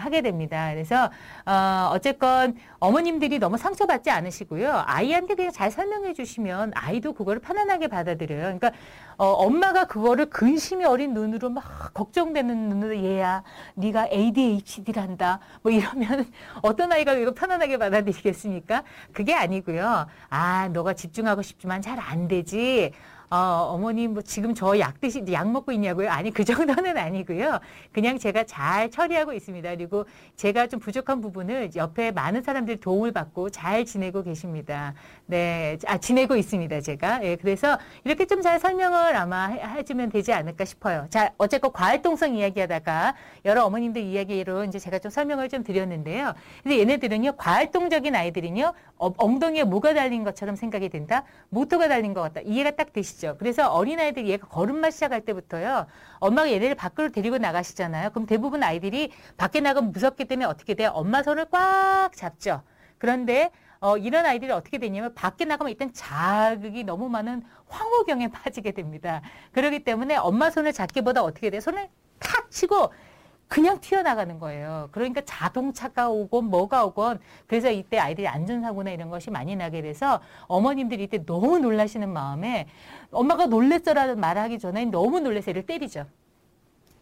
하게 됩니다. 그래서 어, 어쨌건 어머님들이 너무 상처받지 않으시고요. 아이한테 그냥 잘 설명해 주시면 아이도 그거를 편안하게 받아들여요. 그러니까 어, 엄마가 그거를 근심이 어린 눈으로 막 걱정되는 눈으로 얘야 네가 ADHD란다 뭐 이러면 어떤 아이가 이거 편안하게 받아들이겠습니까? 그게 아니고요. 아 너가 집중하고 싶지만 잘 안 되지. 어, 어머님 뭐 지금 저 약 드시 약 먹고 있냐고요? 아니 그 정도는 아니고요. 그냥 제가 잘 처리하고 있습니다. 그리고 제가 좀 부족한 부분을 옆에 많은 사람들이 도움을 받고 잘 지내고 계십니다. 네, 아 지내고 있습니다. 제가. 예, 그래서 이렇게 좀 잘 설명을 아마 해주면 되지 않을까 싶어요. 자, 어쨌건 과활동성 이야기하다가 여러 어머님들 이야기로 이제 제가 좀 설명을 좀 드렸는데요. 근데 얘네들은요 과활동적인 아이들은요 어, 엉덩이에 뭐가 달린 것처럼 생각이 된다. 모터가 달린 것 같다. 이해가 딱 되시죠? 아시죠? 그래서 어린아이들이 얘가 걸음마 시작할 때부터요. 엄마가 얘네를 밖으로 데리고 나가시잖아요. 그럼 대부분 아이들이 밖에 나가면 무섭기 때문에 어떻게 돼요? 엄마 손을 꽉 잡죠. 그런데 어, 이런 아이들이 어떻게 되냐면 밖에 나가면 일단 자극이 너무 많은 황호경에 빠지게 됩니다. 그렇기 때문에 엄마 손을 잡기보다 어떻게 돼? 손을 탁 치고 그냥 튀어나가는 거예요. 그러니까 자동차가 오건 뭐가 오건 그래서 이때 아이들이 안전사고나 이런 것이 많이 나게 돼서 어머님들이 이때 너무 놀라시는 마음에 엄마가 놀랬어라는 말을 하기 전에 너무 놀래서 얘를 때리죠.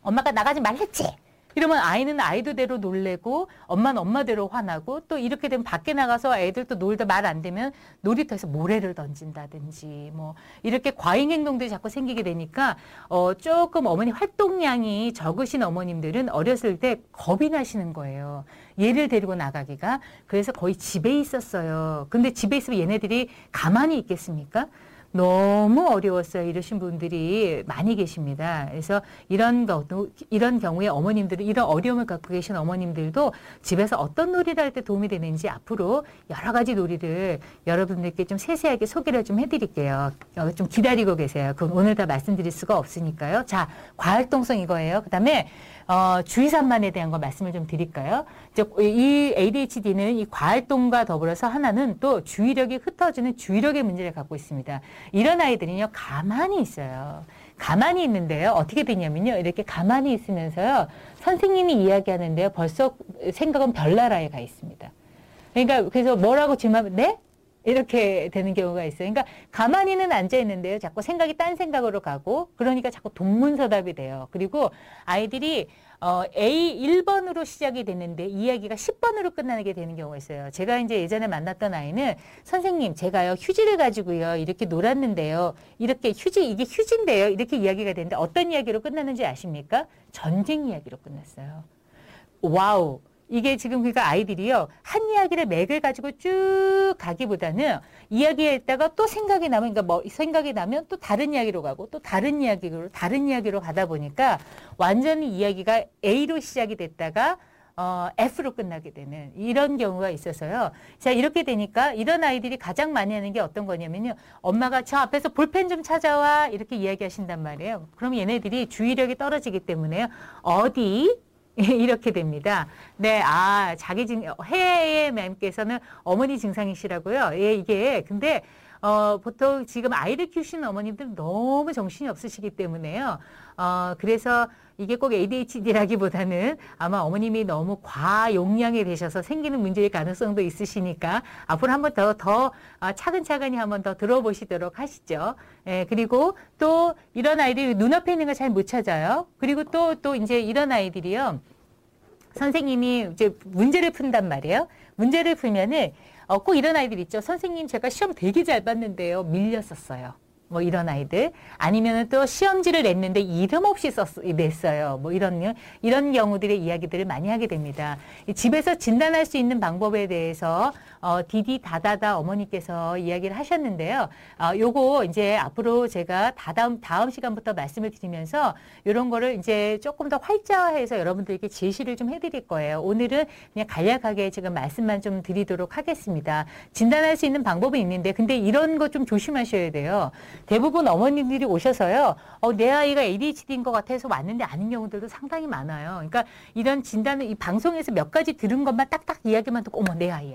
엄마가 나가지 말랬지. 이러면 아이는 아이들대로 놀래고 엄마는 엄마대로 화나고 또 이렇게 되면 밖에 나가서 애들 또 놀다 말 안 되면 놀이터에서 모래를 던진다든지 뭐 이렇게 과잉 행동들이 자꾸 생기게 되니까 어 조금 어머니 활동량이 적으신 어머님들은 어렸을 때 겁이 나시는 거예요. 얘를 데리고 나가기가 그래서 거의 집에 있었어요. 근데 집에 있으면 얘네들이 가만히 있겠습니까? 너무 어려웠어요. 이러신 분들이 많이 계십니다. 그래서 이런 것, 이런 경우에 어머님들은 이런 어려움을 갖고 계신 어머님들도 집에서 어떤 놀이를 할 때 도움이 되는지 앞으로 여러 가지 놀이를 여러분들께 좀 세세하게 소개를 좀 해드릴게요. 어, 좀 기다리고 계세요. 그건 오늘 다 말씀드릴 수가 없으니까요. 자, 과활동성 이거예요. 그 다음에 어, 주의산만에 대한 거 말씀을 좀 드릴까요? 이 ADHD는 이 과활동과 더불어서 하나는 또 주의력이 흩어지는 주의력의 문제를 갖고 있습니다. 이런 아이들은요, 가만히 있어요. 가만히 있는데요. 어떻게 되냐면요. 이렇게 가만히 있으면서요. 선생님이 이야기하는데요. 벌써 생각은 별나라에 가 있습니다. 그러니까 그래서 뭐라고 질문하면 네? 이렇게 되는 경우가 있어요. 그러니까 가만히는 앉아 있는데요. 자꾸 생각이 딴 생각으로 가고 그러니까 자꾸 동문서답이 돼요. 그리고 아이들이 어, A 1번으로 시작이 됐는데 이야기가 10번으로 끝나게 되는 경우가 있어요. 제가 이제 예전에 만났던 아이는 선생님 제가요 휴지를 가지고요 이렇게 놀았는데요. 이렇게 휴지 이게 휴지인데요. 이렇게 이야기가 되는데 어떤 이야기로 끝났는지 아십니까? 전쟁 이야기로 끝났어요. 와우. 이게 지금 그러니까 아이들이요 한 이야기를 맥을 가지고 쭉 가기보다는 이야기했다가 또 생각이 나면 그러니까 뭐 생각이 나면 또 다른 이야기로 가고 또 다른 이야기로 다른 이야기로 가다 보니까 완전히 이야기가 A로 시작이 됐다가 어, F로 끝나게 되는 이런 경우가 있어서요. 자, 이렇게 되니까 이런 아이들이 가장 많이 하는 게 어떤 거냐면요. 엄마가 저 앞에서 볼펜 좀 찾아와 이렇게 이야기하신단 말이에요. 그럼 얘네들이 주의력이 떨어지기 때문에요. 어디 이렇게 됩니다. 네, 아, 자기 증, 해의 맴께서는 어머니 증상이시라고요. 예, 이게, 근데, 어, 보통 지금 아이를 키우시는 어머님들 너무 정신이 없으시기 때문에요. 어, 그래서 이게 꼭 ADHD라기보다는 아마 어머님이 너무 과용량이 되셔서 생기는 문제일 가능성도 있으시니까 앞으로 한 번 더, 더 아, 차근차근히 한번 더 들어보시도록 하시죠. 예, 그리고 또 이런 아이들이 눈앞에 있는 걸 잘 못 찾아요. 그리고 또, 또 이제 이런 아이들이요. 선생님이 이제 문제를 푼단 말이에요. 문제를 풀면은 어, 꼭 이런 아이들 있죠. 선생님 제가 시험 되게 잘 봤는데요. 밀렸었어요. 뭐 이런 아이들 아니면은 또 시험지를 냈는데 이름 없이 썼 냈어요. 뭐 이런 이런 경우들의 이야기들을 많이 하게 됩니다. 집에서 진단할 수 있는 방법에 대해서 어, 디디 다다다 어머니께서 이야기를 하셨는데요. 어, 요거 이제 앞으로 제가 다다음 다음 시간부터 말씀을 드리면서 이런 거를 이제 조금 더 활자화해서 여러분들에게 제시를 좀 해드릴 거예요. 오늘은 그냥 간략하게 지금 말씀만 좀 드리도록 하겠습니다. 진단할 수 있는 방법은 있는데 근데 이런 거 좀 조심하셔야 돼요. 대부분 어머님들이 오셔서요. 어, 내 아이가 ADHD인 것 같아서 왔는데 아닌 경우들도 상당히 많아요. 그러니까 이런 진단을 이 방송에서 몇 가지 들은 것만 딱딱 이야기만 듣고 어머 내 아이야.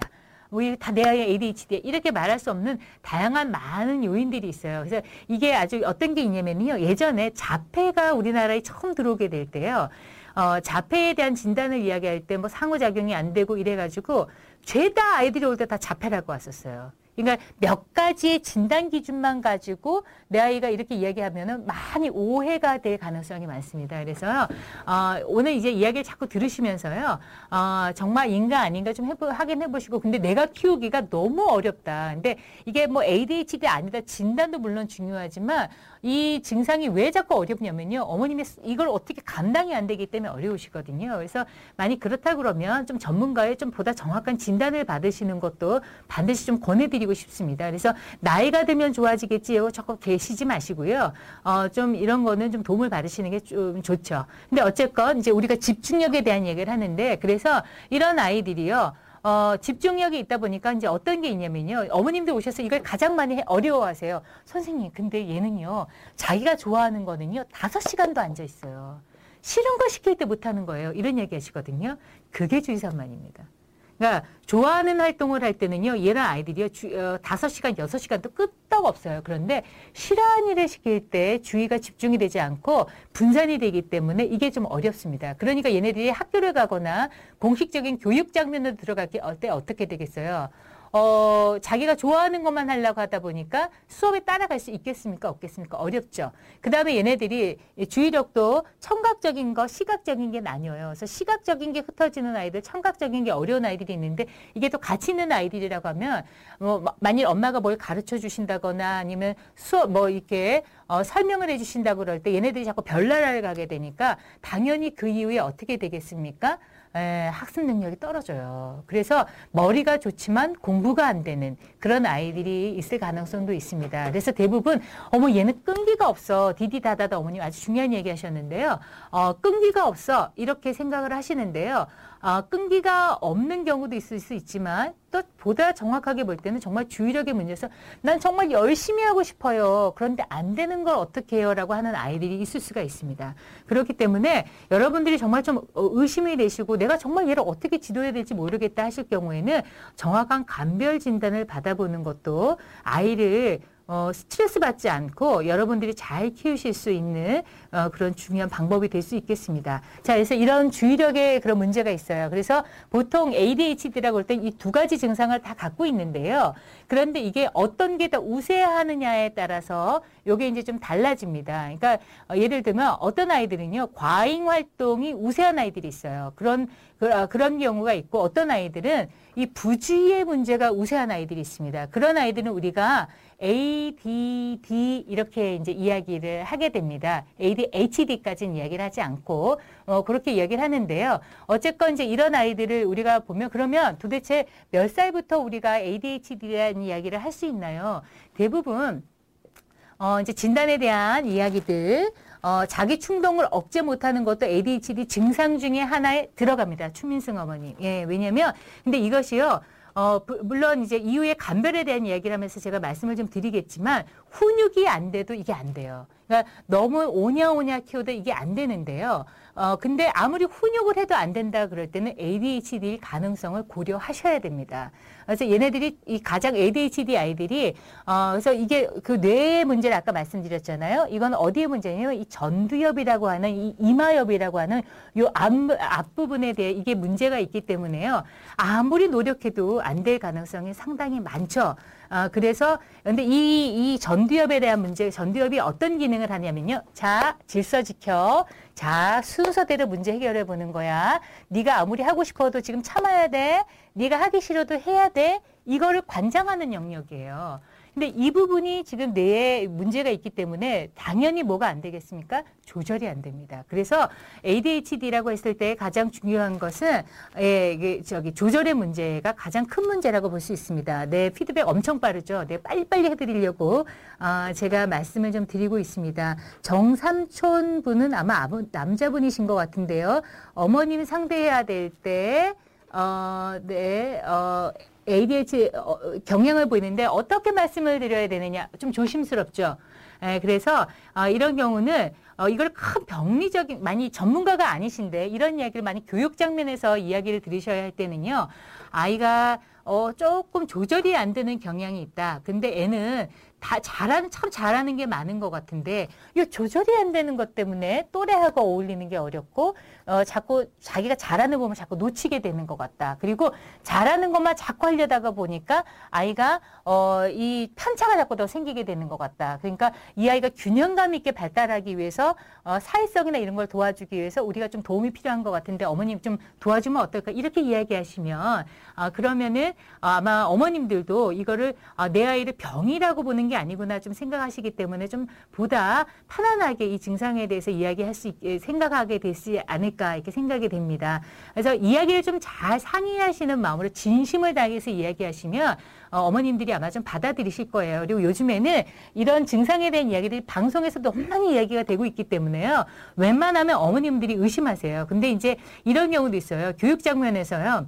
뭐다내 아이의 ADHD 이렇게 말할 수 없는 다양한 많은 요인들이 있어요. 그래서 이게 아주 어떤 게 있냐면요. 예전에 자폐가 우리나라에 처음 들어오게 될 때요. 어, 자폐에 대한 진단을 이야기할 때 뭐 상호작용이 안 되고 이래가지고 죄다 아이들이 올 때 다 자폐라고 왔었어요. 그러니까 몇 가지의 진단 기준만 가지고 내 아이가 이렇게 이야기하면은 많이 오해가 될 가능성이 많습니다. 그래서 어, 오늘 이제 이야기를 자꾸 들으시면서요, 어, 정말 인가 아닌가 좀 해보, 확인해 보시고, 근데 내가 키우기가 너무 어렵다. 근데 이게 뭐 ADHD 아니다 진단도 물론 중요하지만 이 증상이 왜 자꾸 어렵냐면요. 어머님이 이걸 어떻게 감당이 안 되기 때문에 어려우시거든요. 그래서 만약 그렇다 그러면 좀 전문가의 좀 보다 정확한 진단을 받으시는 것도 반드시 좀 권해드리고 싶습니다. 그래서 나이가 들면 좋아지겠지 이거 자꾸 계시지 마시고요. 어, 좀 이런 거는 좀 도움을 받으시는 게 좀 좋죠. 근데 어쨌건 이제 우리가 집중력에 대한 얘기를 하는데 그래서 이런 아이들이요. 어, 집중력이 있다 보니까 이제 어떤 게 있냐면요. 어머님들 오셔서 이걸 가장 많이 어려워하세요. 선생님, 근데 얘는요. 자기가 좋아하는 거는요. 다섯 시간도 앉아 있어요. 싫은 거 시킬 때 못하는 거예요. 이런 얘기 하시거든요. 그게 주의산만입니다. 그러니까 좋아하는 활동을 할 때는요, 얘랑 아이들이요, 주, 어, 5시간, 6시간도 끄떡 없어요. 그런데 싫어하는 일을 시킬 때 주의가 집중이 되지 않고 분산이 되기 때문에 이게 좀 어렵습니다. 그러니까 얘네들이 학교를 가거나 공식적인 교육 장면으로 들어갈 때 어떻게 되겠어요? 어, 자기가 좋아하는 것만 하려고 하다 보니까 수업에 따라갈 수 있겠습니까? 없겠습니까? 어렵죠. 그 다음에 얘네들이 주의력도 청각적인 거, 시각적인 게 나뉘어요. 그래서 시각적인 게 흩어지는 아이들, 청각적인 게 어려운 아이들이 있는데 이게 또 같이 있는 아이들이라고 하면 뭐 만일 엄마가 뭘 가르쳐 주신다거나 아니면 수업 뭐 이렇게 어, 설명을 해 주신다고 그럴 때 얘네들이 자꾸 별나라를 가게 되니까 당연히 그 이후에 어떻게 되겠습니까? 에, 학습 능력이 떨어져요. 그래서 머리가 좋지만 공부가 안 되는 그런 아이들이 있을 가능성도 있습니다. 그래서 대부분 어머 얘는 끈기가 없어 디디다다다 어머님 아주 중요한 얘기 하셨는데요. 어, 끈기가 없어 이렇게 생각을 하시는데요. 어, 끈기가 없는 경우도 있을 수 있지만 또 보다 정확하게 볼 때는 정말 주의력의 문제에서 난 정말 열심히 하고 싶어요. 그런데 안 되는 걸 어떻게 해요? 라고 하는 아이들이 있을 수가 있습니다. 그렇기 때문에 여러분들이 정말 좀 어, 의심이 되시고 내가 정말 얘를 어떻게 지도해야 될지 모르겠다 하실 경우에는 정확한 감별 진단을 받아보는 것도 아이를 어, 스트레스 받지 않고 여러분들이 잘 키우실 수 있는 어, 그런 중요한 방법이 될 수 있겠습니다. 자, 그래서 이런 주의력에 그런 문제가 있어요. 그래서 보통 ADHD라고 할때이두 가지 증상을 다 갖고 있는데요. 그런데 이게 어떤 게 더 우세하느냐에 따라서 요게 이제 좀 달라집니다. 그러니까 어, 예를 들면 어떤 아이들은요, 과잉 활동이 우세한 아이들이 있어요. 그런 그, 어, 그런 경우가 있고 어떤 아이들은 이 부주의의 문제가 우세한 아이들이 있습니다. 그런 아이들은 우리가 ADD 이렇게 이제 이야기를 하게 됩니다. ADHD까지는 이야기를 하지 않고 어, 그렇게 이야기를 하는데요. 어쨌건 이제 이런 아이들을 우리가 보면 그러면 도대체 몇 살부터 우리가 ADHD라는 이야기를 할 수 있나요? 대부분 어, 이제 진단에 대한 이야기들 어, 자기 충동을 억제 못하는 것도 ADHD 증상 중에 하나에 들어갑니다. 추민승 어머님. 예, 왜냐면 근데 이것이요. 어, 물론 이제 이후에 감별에 대한 이야기를 하면서 제가 말씀을 좀 드리겠지만 훈육이 안 돼도 이게 안 돼요. 그러니까 너무 오냐오냐 키워도 이게 안 되는데요. 어, 근데 아무리 훈육을 해도 안 된다 그럴 때는 ADHD일 가능성을 고려하셔야 됩니다. 그래서 얘네들이 이 가장 ADHD 아이들이 어, 그래서 이게 그 뇌의 문제를 아까 말씀드렸잖아요. 이건 어디의 문제냐면 이 전두엽이라고 하는 이 이마엽이라고 하는 요 앞, 앞부분에 대해 이게 문제가 있기 때문에요. 아무리 노력해도 안 될 가능성이 상당히 많죠. 아, 그래서 근데 이, 이 전 두엽에 대한 문제, 전두엽이 어떤 기능을 하냐면요. 자, 질서 지켜. 자, 순서대로 문제 해결해 보는 거야. 네가 아무리 하고 싶어도 지금 참아야 돼. 네가 하기 싫어도 해야 돼. 이거를 관장하는 영역이에요. 근데 이 부분이 지금 뇌에 문제가 있기 때문에 당연히 뭐가 안 되겠습니까? 조절이 안 됩니다. 그래서 ADHD라고 했을 때 가장 중요한 것은 예, 이게 저기 조절의 문제가 가장 큰 문제라고 볼 수 있습니다. 내 피드백 엄청 빠르죠. 네, 빨리빨리 해드리려고 아, 제가 말씀을 좀 드리고 있습니다. 정삼촌 분은 아마 남자분이신 것 같은데요. 어머님 상대해야 될 때, 어, 네, 어, ADHD 어, 경향을 보이는데 어떻게 말씀을 드려야 되느냐 좀 조심스럽죠. 에, 그래서 어, 이런 경우는 어, 이걸 큰 병리적인 많이 전문가가 아니신데 이런 이야기를 많이 교육 장면에서 이야기를 들으셔야 할 때는요. 아이가 어, 조금 조절이 안 되는 경향이 있다. 근데 애는 다 잘하는 참 잘하는 게 많은 것 같은데 이 조절이 안 되는 것 때문에 또래하고 어울리는 게 어렵고 어 자꾸 자기가 잘하는 거 보면 자꾸 놓치게 되는 것 같다. 그리고 잘하는 것만 자꾸 하려다가 보니까 아이가 어 이 편차가 자꾸 더 생기게 되는 것 같다. 그러니까 이 아이가 균형감 있게 발달하기 위해서 어 사회성이나 이런 걸 도와주기 위해서 우리가 좀 도움이 필요한 것 같은데 어머님 좀 도와주면 어떨까 이렇게 이야기하시면 아 그러면은 아마 어머님들도 이거를 아, 내 아이를 병이라고 보는 게 아니구나 좀 생각하시기 때문에 좀 보다 편안하게 이 증상에 대해서 이야기할 수 있게 생각하게 되지 않을까 이렇게 생각이 됩니다. 그래서 이야기를 좀 잘 상의하시는 마음으로 진심을 다해서 이야기하시면 어, 머님들이 아마 좀 받아들이실 거예요. 그리고 요즘에는 이런 증상에 대한 이야기들이 방송에서도 너무 많이 이야기가 되고 있기 때문에요. 웬만하면 어머님들이 의심하세요. 근데 이제 이런 경우도 있어요. 교육 장면에서요.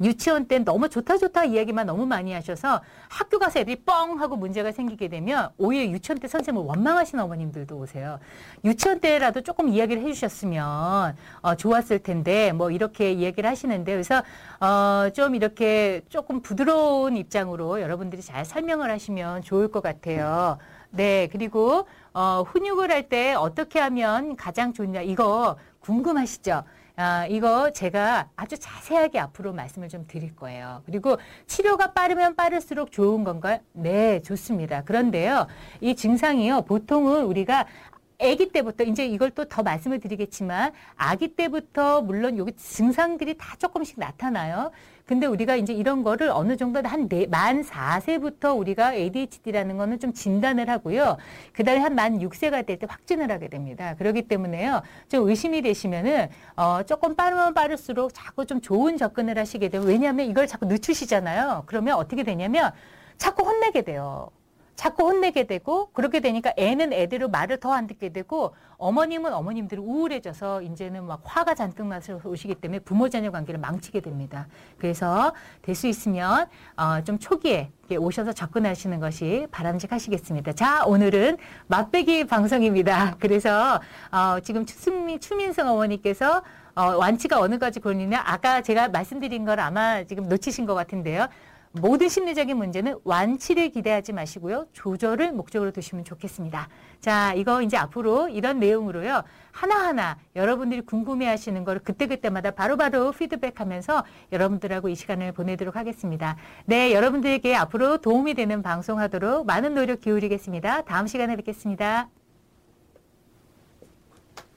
유치원 때 너무 좋다 좋다 이야기만 너무 많이 하셔서 학교 가서 애들이 뻥 하고 문제가 생기게 되면 오히려 유치원 때 선생님을 원망하시는 어머님들도 오세요. 유치원 때라도 조금 이야기를 해주셨으면 어, 좋았을 텐데 뭐 이렇게 이야기를 하시는데 그래서 어, 좀 이렇게 조금 부드러운 입장으로 여러분들이 잘 설명을 하시면 좋을 것 같아요. 네 그리고 어, 훈육을 할 때 어떻게 하면 가장 좋냐 이거 궁금하시죠? 아, 이거 제가 아주 자세하게 앞으로 말씀을 좀 드릴 거예요. 그리고 치료가 빠르면 빠를수록 좋은 건가요? 네, 좋습니다. 그런데요, 이 증상이요, 보통은 우리가 아기 때부터 이제 이걸 또 더 말씀을 드리겠지만 아기 때부터 물론 여기 증상들이 다 조금씩 나타나요. 근데 우리가 이제 이런 거를 어느 정도 한 네, 만 4세부터 우리가 ADHD라는 거는 좀 진단을 하고요. 그 다음에 한 만 6세가 될 때 확진을 하게 됩니다. 그렇기 때문에요. 좀 의심이 되시면은, 어, 조금 빠르면 빠를수록 자꾸 좀 좋은 접근을 하시게 되고, 왜냐하면 이걸 자꾸 늦추시잖아요. 그러면 어떻게 되냐면 자꾸 혼내게 돼요. 자꾸 혼내게 되고 그렇게 되니까 애는 애대로 말을 더 안 듣게 되고 어머님은 어머님들이 우울해져서 이제는 막 화가 잔뜩 나서 오시기 때문에 부모 자녀 관계를 망치게 됩니다. 그래서 될 수 있으면 어, 좀 초기에 오셔서 접근하시는 것이 바람직하시겠습니다. 자, 오늘은 맛배기 방송입니다. 그래서 어, 지금 추민, 추민성 어머니께서 어, 완치가 어느까지 걸리냐 아까 제가 말씀드린 걸 아마 지금 놓치신 것 같은데요. 모든 심리적인 문제는 완치를 기대하지 마시고요. 조절을 목적으로 두시면 좋겠습니다. 자, 이거 이제 앞으로 이런 내용으로요. 하나하나 여러분들이 궁금해 하시는 걸 그때그때마다 바로바로 피드백하면서 여러분들하고 이 시간을 보내도록 하겠습니다. 네, 여러분들에게 앞으로 도움이 되는 방송 하도록 많은 노력 기울이겠습니다. 다음 시간에 뵙겠습니다.